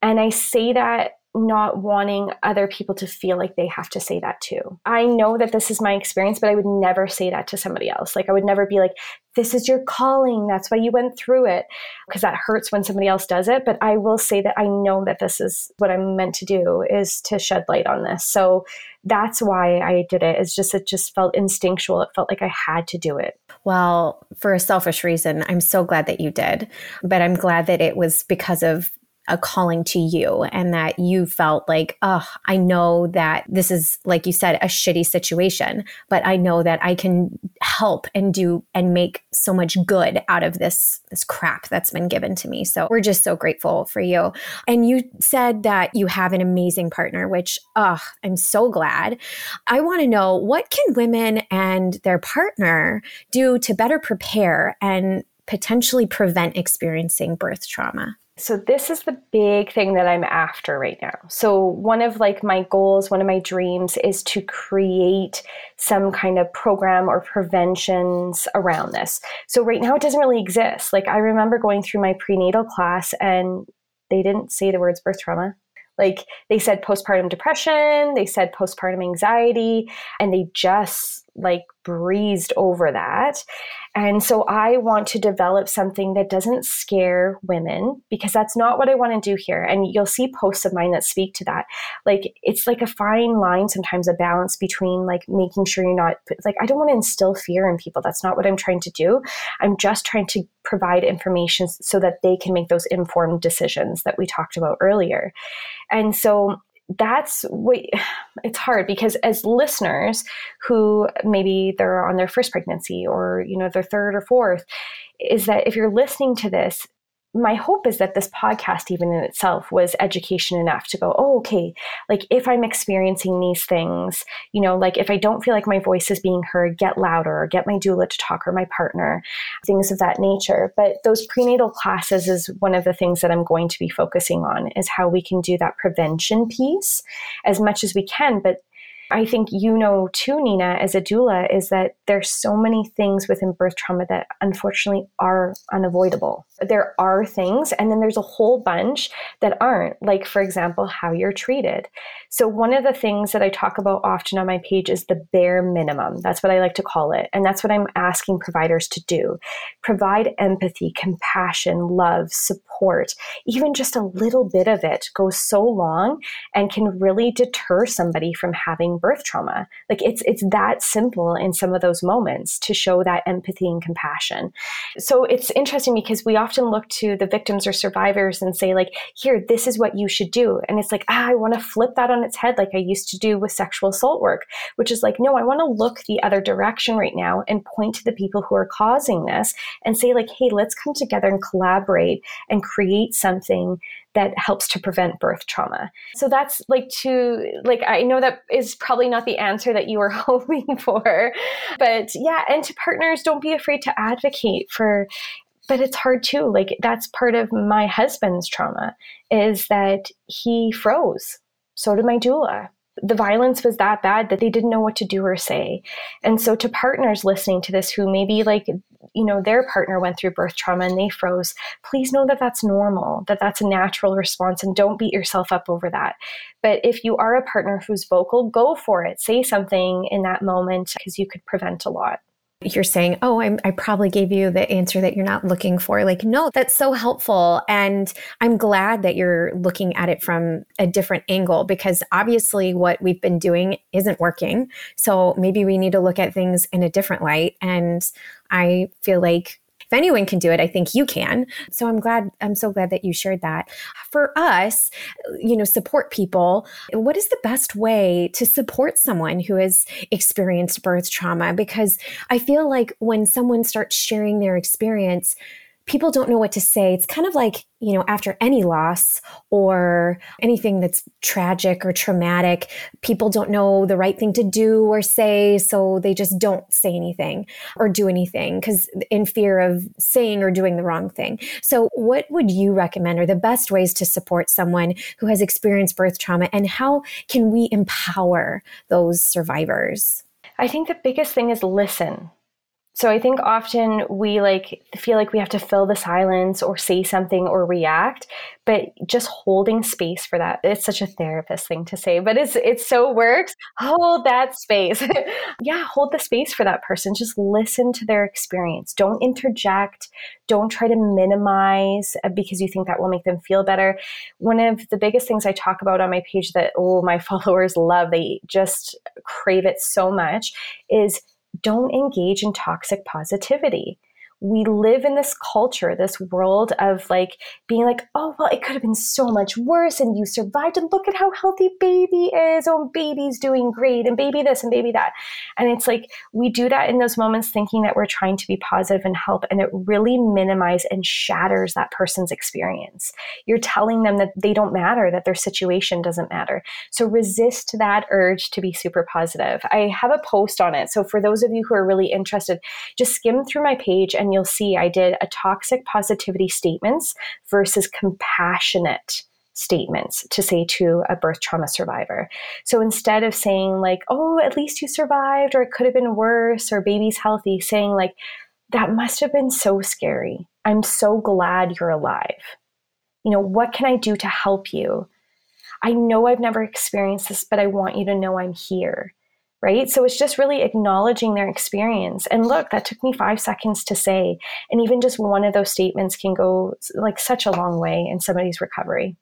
And I say that not wanting other people to feel like they have to say that too. I know that this is my experience, but I would never say that to somebody else. Like, I would never be like, this is your calling. That's why you went through it. Because that hurts when somebody else does it. But I will say that I know that this is what I'm meant to do is to shed light on this. So that's why I did it. It's just, it just felt instinctual. It felt like I had to do it. Well, for a selfish reason, I'm so glad that you did. But I'm glad that it was because of a calling to you and that you felt like, oh, I know that this is, like you said, a shitty situation, but I know that I can help and do and make so much good out of this, this crap that's been given to me. So we're just so grateful for you. And you said that you have an amazing partner, which, oh, I'm so glad. I want to know what can women and their partner do to better prepare and potentially prevent experiencing birth trauma? So this is the big thing that I'm after right now. So one of like my goals, one of my dreams is to create some kind of program or preventions around this. So right now it doesn't really exist. Like I remember going through my prenatal class and they didn't say the words birth trauma. Like they said postpartum depression, they said postpartum anxiety, and they just like breezed over that. And so I want to develop something that doesn't scare women because that's not what I want to do here. And you'll see posts of mine that speak to that. Like it's like a fine line sometimes a balance between like making sure you're not like I don't want to instill fear in people. That's not what I'm trying to do. I'm just trying to provide information so that they can make those informed decisions that we talked about earlier. And so that's what it's hard because as listeners who maybe they're on their first pregnancy or you know their third or fourth is that if you're listening to this my hope is that this podcast, even in itself, was education enough to go, oh, okay, like if I'm experiencing these things, you know, like if I don't feel like my voice is being heard, get louder or get my doula to talk or my partner, things of that nature. But those prenatal classes is one of the things that I'm going to be focusing on is how we can do that prevention piece as much as we can. But I think you know too, Nina, as a doula, is that there's so many things within birth trauma that unfortunately are unavoidable. There are things, and then there's a whole bunch that aren't, like, for example, how you're treated. So, one of the things that I talk about often on my page is the bare minimum. That's what I like to call it. And that's what I'm asking providers to do provide empathy, compassion, love, support. Even just a little bit of it goes so long and can really deter somebody from having birth trauma. Like it's it's that simple in some of those moments to show that empathy and compassion. So it's interesting because we often look to the victims or survivors and say like, here, this is what you should do. And it's like, ah, I want to flip that on its head like I used to do with sexual assault work, which is like, no, I want to look the other direction right now and point to the people who are causing this and say like, hey, let's come together and collaborate and create something that helps to prevent birth trauma. So that's like to like I know that is probably not the answer that you were hoping for. But yeah, and to partners don't be afraid to advocate for but it's hard too. Like that's part of my husband's trauma is that he froze. So did my doula the violence was that bad that they didn't know what to do or say. And so to partners listening to this who maybe like you know their partner went through birth trauma and they froze, please know that that's normal, that that's a natural response and don't beat yourself up over that. But if you are a partner who's vocal, go for it. Say something in that moment because you could prevent a lot you're saying, Oh, I'm, i probably gave you the answer that you're not looking for. Like, no, that's so helpful. And I'm glad that you're looking at it from a different angle because obviously what we've been doing isn't working. So maybe we need to look at things in a different light. And I feel like anyone can do it, I think you can. So I'm glad, I'm so glad that you shared that. For us, you know, support people, what is the best way to support someone who has experienced birth trauma? Because I feel like when someone starts sharing their experience, people don't know what to say. It's kind of like, you know, after any loss or anything that's tragic or traumatic, people don't know the right thing to do or say. So they just don't say anything or do anything because in fear of saying or doing the wrong thing. So, what would you recommend are the best ways to support someone who has experienced birth trauma and how can we empower those survivors? I think the biggest thing is listen so I think often we like feel like we have to fill the silence or say something or react, but just holding space for that. It's such a therapist thing to say, but it's it so works. Hold that space. yeah, hold the space for that person. Just listen to their experience. Don't interject. Don't try to minimize uh, because you think that will make them feel better. One of the biggest things I talk about on my page that oh my followers love, they just crave it so much is don't engage in toxic positivity we live in this culture, this world of like being like, oh, well, it could have been so much worse and you survived and look at how healthy baby is. Oh, baby's doing great and baby this and baby that. And it's like we do that in those moments thinking that we're trying to be positive and help, and it really minimizes and shatters that person's experience. You're telling them that they don't matter, that their situation doesn't matter. So resist that urge to be super positive. I have a post on it. So for those of you who are really interested, just skim through my page and you'll see I did a toxic positivity statements versus compassionate statements to say to a birth trauma survivor. So instead of saying, like, oh, at least you survived, or it could have been worse, or baby's healthy, saying, like, that must have been so scary. I'm so glad you're alive. You know, what can I do to help you? I know I've never experienced this, but I want you to know I'm here right? So it's just really acknowledging their experience. And look, that took me five seconds to say. And even just one of those statements can go like such a long way in somebody's recovery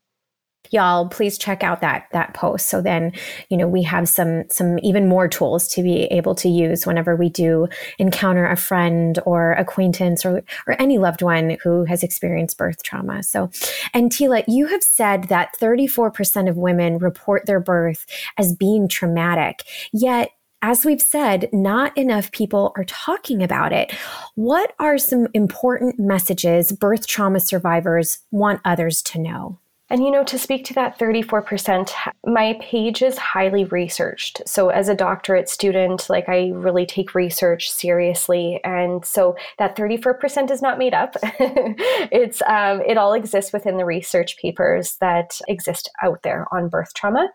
y'all please check out that that post so then you know we have some some even more tools to be able to use whenever we do encounter a friend or acquaintance or or any loved one who has experienced birth trauma so and tila you have said that 34% of women report their birth as being traumatic yet as we've said, not enough people are talking about it. What are some important messages birth trauma survivors want others to know? And you know, to speak to that 34%, my page is highly researched. So as a doctorate student, like I really take research seriously. And so that 34% is not made up. it's um, it all exists within the research papers that exist out there on birth trauma.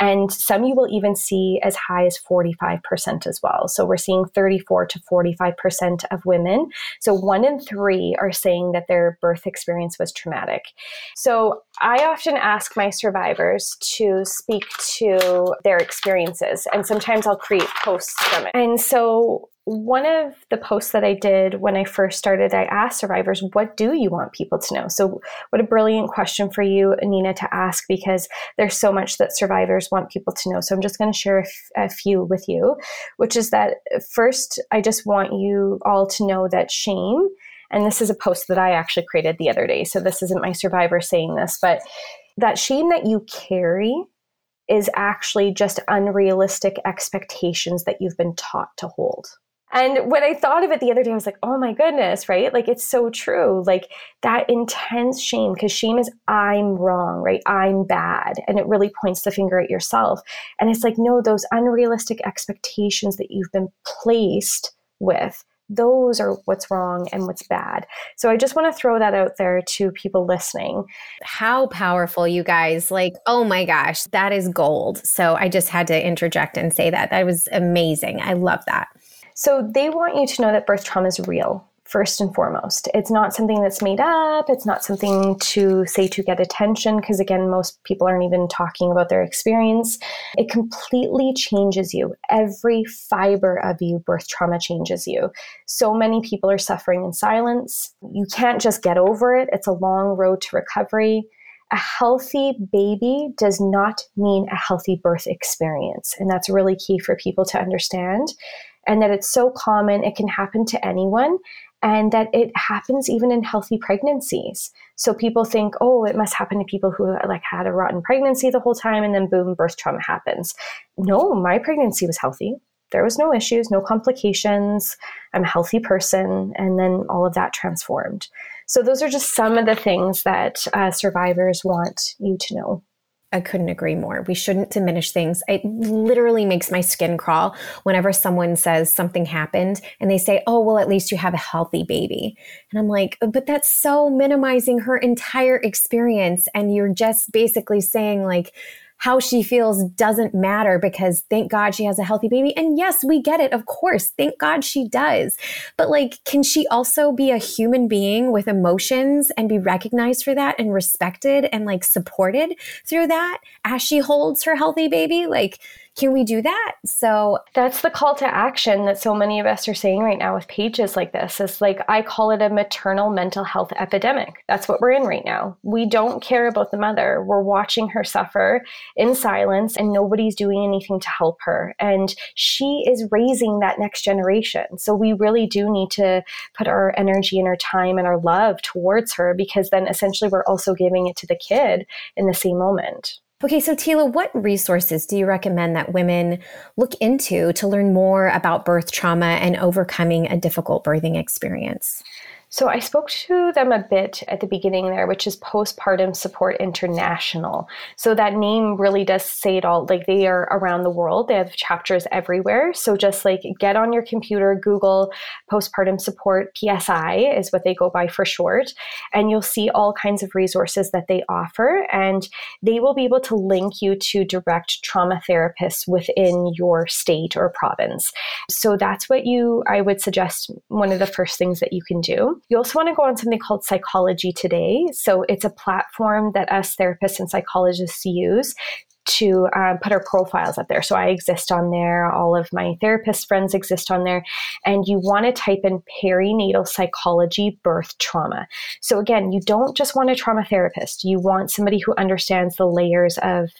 And some you will even see as high as 45% as well. So we're seeing 34 to 45% of women. So one in three are saying that their birth experience was traumatic. So I often ask my survivors to speak to their experiences, and sometimes I'll create posts from it. And so, one of the posts that I did when I first started, I asked survivors, What do you want people to know? So, what a brilliant question for you, Nina, to ask because there's so much that survivors want people to know. So, I'm just going to share a, f- a few with you, which is that first, I just want you all to know that shame and this is a post that I actually created the other day. So this isn't my survivor saying this, but that shame that you carry is actually just unrealistic expectations that you've been taught to hold. And when I thought of it the other day, I was like, oh my goodness, right? Like it's so true. Like that intense shame, because shame is I'm wrong, right? I'm bad. And it really points the finger at yourself. And it's like, no, those unrealistic expectations that you've been placed with those are what's wrong and what's bad. So I just want to throw that out there to people listening. How powerful, you guys. Like, oh my gosh, that is gold. So I just had to interject and say that. That was amazing. I love that. So they want you to know that birth trauma is real first and foremost. It's not something that's made up. It's not something to say to get attention, because again, most people aren't even talking about their experience. It completely changes you. Every fiber of you, birth trauma changes you. So many people are suffering in silence. You can't just get over it, it's a long road to recovery. A healthy baby does not mean a healthy birth experience. And that's really key for people to understand and that it's so common, it can happen to anyone and that it happens even in healthy pregnancies. So people think, oh, it must happen to people who like had a rotten pregnancy the whole time and then boom, birth trauma happens. No, my pregnancy was healthy. there was no issues, no complications. I'm a healthy person. And then all of that transformed. So, those are just some of the things that uh, survivors want you to know. I couldn't agree more. We shouldn't diminish things. It literally makes my skin crawl whenever someone says something happened and they say, Oh, well, at least you have a healthy baby. And I'm like, But that's so minimizing her entire experience. And you're just basically saying, like, how she feels doesn't matter because thank God she has a healthy baby. And yes, we get it. Of course. Thank God she does. But like, can she also be a human being with emotions and be recognized for that and respected and like supported through that as she holds her healthy baby? Like, can we do that? So that's the call to action that so many of us are saying right now with pages like this is like, I call it a maternal mental health epidemic. That's what we're in right now. We don't care about the mother. We're watching her suffer in silence and nobody's doing anything to help her. And she is raising that next generation. So we really do need to put our energy and our time and our love towards her because then essentially we're also giving it to the kid in the same moment. Okay, so Tila, what resources do you recommend that women look into to learn more about birth trauma and overcoming a difficult birthing experience? So I spoke to them a bit at the beginning there, which is Postpartum Support International. So that name really does say it all. Like they are around the world, they have chapters everywhere. So just like get on your computer, Google Postpartum Support PSI is what they go by for short, and you'll see all kinds of resources that they offer. And they will be able to link you to direct trauma therapists within your state or province. So that's what you, I would suggest, one of the first things that you can do. You also want to go on something called Psychology Today. So it's a platform that us therapists and psychologists use to um, put our profiles up there. So I exist on there. All of my therapist friends exist on there. And you want to type in perinatal psychology birth trauma. So again, you don't just want a trauma therapist. You want somebody who understands the layers of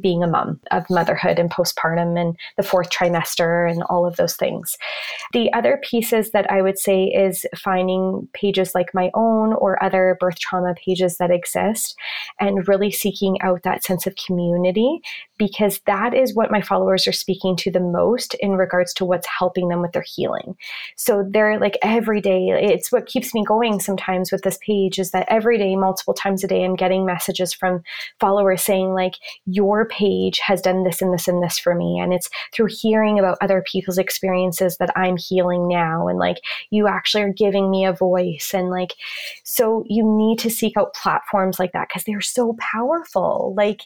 being a mom, of motherhood and postpartum and the fourth trimester and all of those things. The other pieces that I would say is finding pages like my own or other birth trauma pages that exist and really seeking out that sense of community because that is what my followers are speaking to the most in regards to what's helping them with their healing. So they're like every day, it's what keeps me going sometimes with this page is that every day, multiple times a day, I'm getting messages from followers saying, like, your page has done this and this and this for me. And it's through hearing about other people's experiences that I'm healing now. And like, you actually are giving me a voice. And like, so you need to seek out platforms like that because they're so powerful. Like,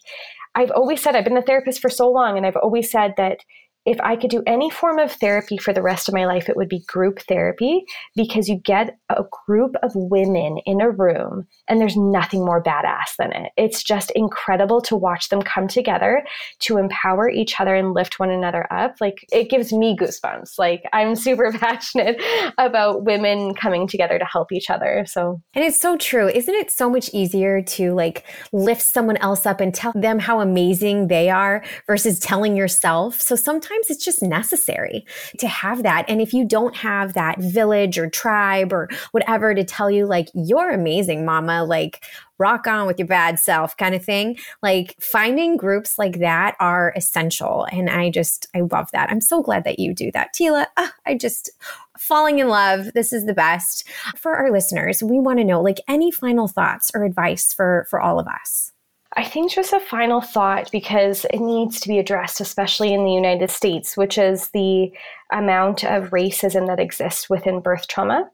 I've always said, I've been a therapist for so long, and I've always said that if I could do any form of therapy for the rest of my life, it would be group therapy because you get a group of women in a room and there's nothing more badass than it. It's just incredible to watch them come together to empower each other and lift one another up. Like it gives me goosebumps. Like I'm super passionate about women coming together to help each other. So, and it's so true. Isn't it so much easier to like lift someone else up and tell them how amazing they are versus telling yourself? So sometimes sometimes it's just necessary to have that. And if you don't have that village or tribe or whatever to tell you, like, you're amazing, mama, like, rock on with your bad self kind of thing, like, finding groups like that are essential. And I just, I love that. I'm so glad that you do that. Tila, uh, I just, falling in love. This is the best. For our listeners, we want to know, like, any final thoughts or advice for, for all of us? I think just a final thought because it needs to be addressed, especially in the United States, which is the amount of racism that exists within birth trauma.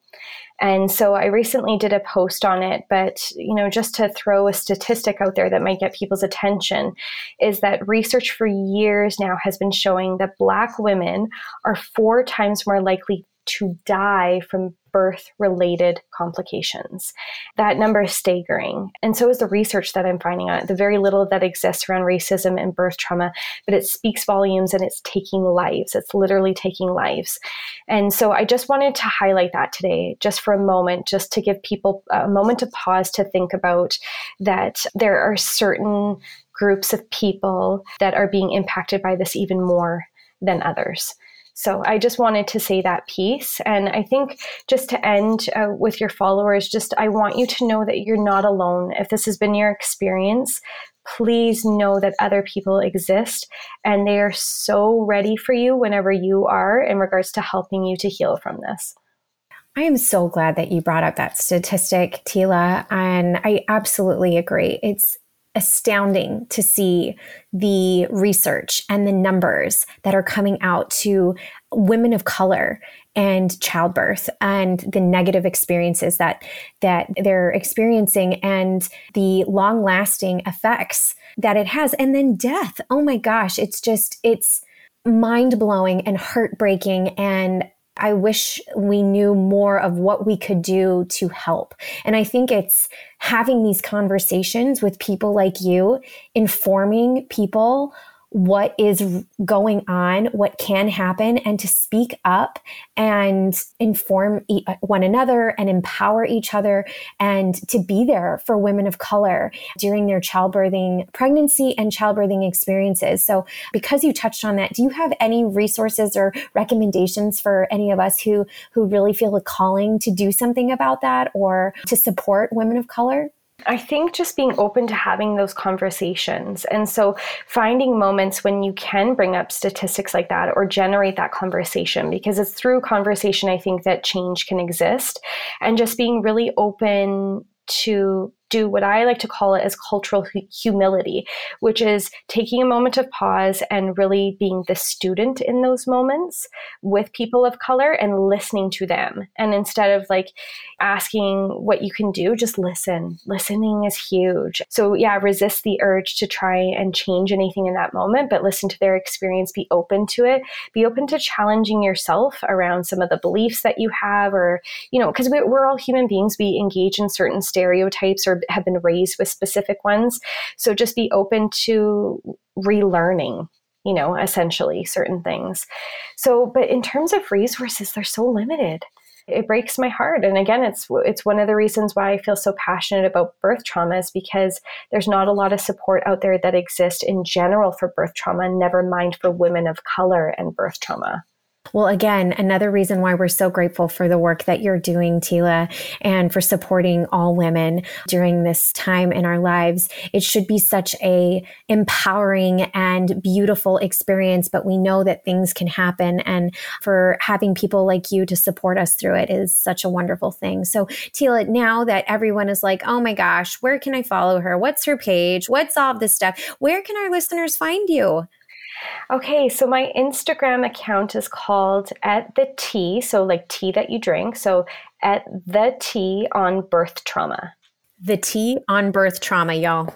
And so I recently did a post on it, but you know, just to throw a statistic out there that might get people's attention is that research for years now has been showing that black women are four times more likely to die from birth related complications. That number is staggering. And so is the research that I'm finding on it, the very little that exists around racism and birth trauma, but it speaks volumes and it's taking lives. It's literally taking lives. And so I just wanted to highlight that today, just for a moment, just to give people a moment to pause to think about that there are certain groups of people that are being impacted by this even more than others. So I just wanted to say that piece. And I think just to end uh, with your followers, just I want you to know that you're not alone. If this has been your experience, please know that other people exist and they are so ready for you whenever you are in regards to helping you to heal from this. I am so glad that you brought up that statistic, Tila, and I absolutely agree. It's astounding to see the research and the numbers that are coming out to women of color and childbirth and the negative experiences that that they're experiencing and the long lasting effects that it has. And then death. Oh my gosh it's just it's mind blowing and heartbreaking and I wish we knew more of what we could do to help. And I think it's having these conversations with people like you, informing people what is going on, what can happen, and to speak up and inform uh, one another and empower each other and to be there for women of color during their childbirthing, pregnancy, and childbirthing experiences. So, because you touched on that, do you have any resources or recommendations for any of us who, who really feel a calling to do something about that or to support women of color? I think just being open to having those conversations. And so finding moments when you can bring up statistics like that or generate that conversation, because it's through conversation, I think that change can exist. And just being really open to do what I like to call it as cultural humility, which is taking a moment of pause and really being the student in those moments with people of color and listening to them. And instead of like asking what you can do, just listen. Listening is huge. So, yeah, resist the urge to try and change anything in that moment, but listen to their experience, be open to it, be open to challenging yourself around some of the beliefs that you have, or, you know, because we're all human beings, we engage in certain stereotypes or have been raised with specific ones. So just be open to relearning you know, essentially certain things. So, but in terms of resources, they're so limited. It breaks my heart. And again, it's it's one of the reasons why I feel so passionate about birth trauma is because there's not a lot of support out there that exists in general for birth trauma, never mind for women of color and birth trauma. Well, again, another reason why we're so grateful for the work that you're doing, Tila, and for supporting all women during this time in our lives. It should be such a empowering and beautiful experience, but we know that things can happen. And for having people like you to support us through it is such a wonderful thing. So, Tila, now that everyone is like, oh my gosh, where can I follow her? What's her page? What's all this stuff? Where can our listeners find you? Okay, so my Instagram account is called at the tea, so like tea that you drink. So at the tea on birth trauma. The tea on birth trauma, y'all.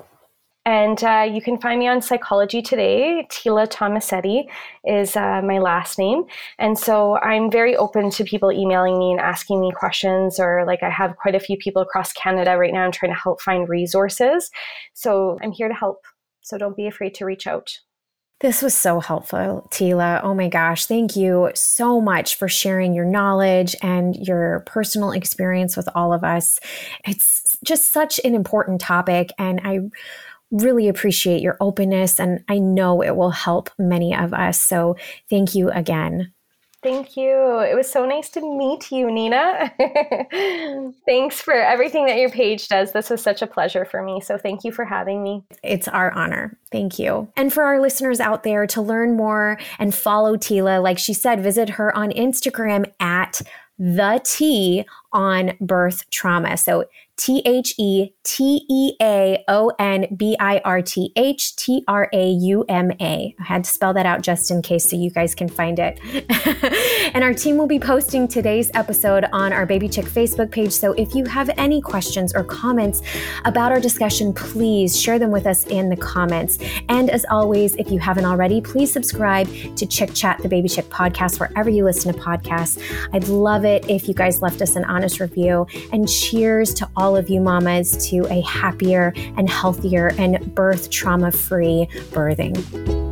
And uh, you can find me on Psychology Today. Tila Tomasetti is uh, my last name. And so I'm very open to people emailing me and asking me questions, or like I have quite a few people across Canada right now. I'm trying to help find resources. So I'm here to help. So don't be afraid to reach out. This was so helpful, Tila. Oh my gosh. Thank you so much for sharing your knowledge and your personal experience with all of us. It's just such an important topic, and I really appreciate your openness, and I know it will help many of us. So, thank you again. Thank you. It was so nice to meet you, Nina. Thanks for everything that your page does. This was such a pleasure for me. So thank you for having me. It's our honor. Thank you. And for our listeners out there to learn more and follow Tila, like she said, visit her on Instagram at the tea on birth trauma. So T H E T E A O N B I R T H T R A U M A. I had to spell that out just in case so you guys can find it. and our team will be posting today's episode on our Baby Chick Facebook page. So if you have any questions or comments about our discussion, please share them with us in the comments. And as always, if you haven't already, please subscribe to Chick Chat, the Baby Chick podcast, wherever you listen to podcasts. I'd love it if you guys left us an honest review. And cheers to all of you mamas to a happier and healthier and birth trauma free birthing.